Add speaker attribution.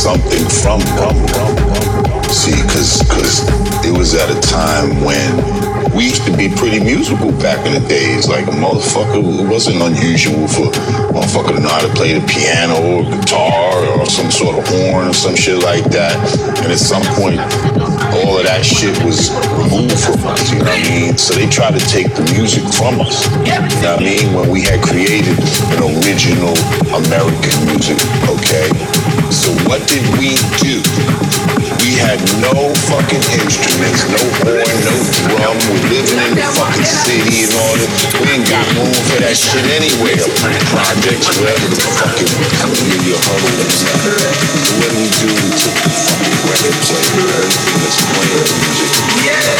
Speaker 1: something from them. See, because cause it was at a time when we used to be pretty musical back in the days. Like a motherfucker, it wasn't unusual for a motherfucker to know how to play the piano or guitar or some sort of horn or some shit like that. And at some point, all of that shit was removed from us, you know what I mean? So they tried to take the music from us, you know what I mean? When we had created an original American music, okay? So what did we do? We had no fucking instruments, no horn, no drum. We're living in the fucking city and all that. We ain't got room for that shit anywhere. Projects, whatever the fucking media huddle and stuff. So we do? We took the fucking record player, everything that's playing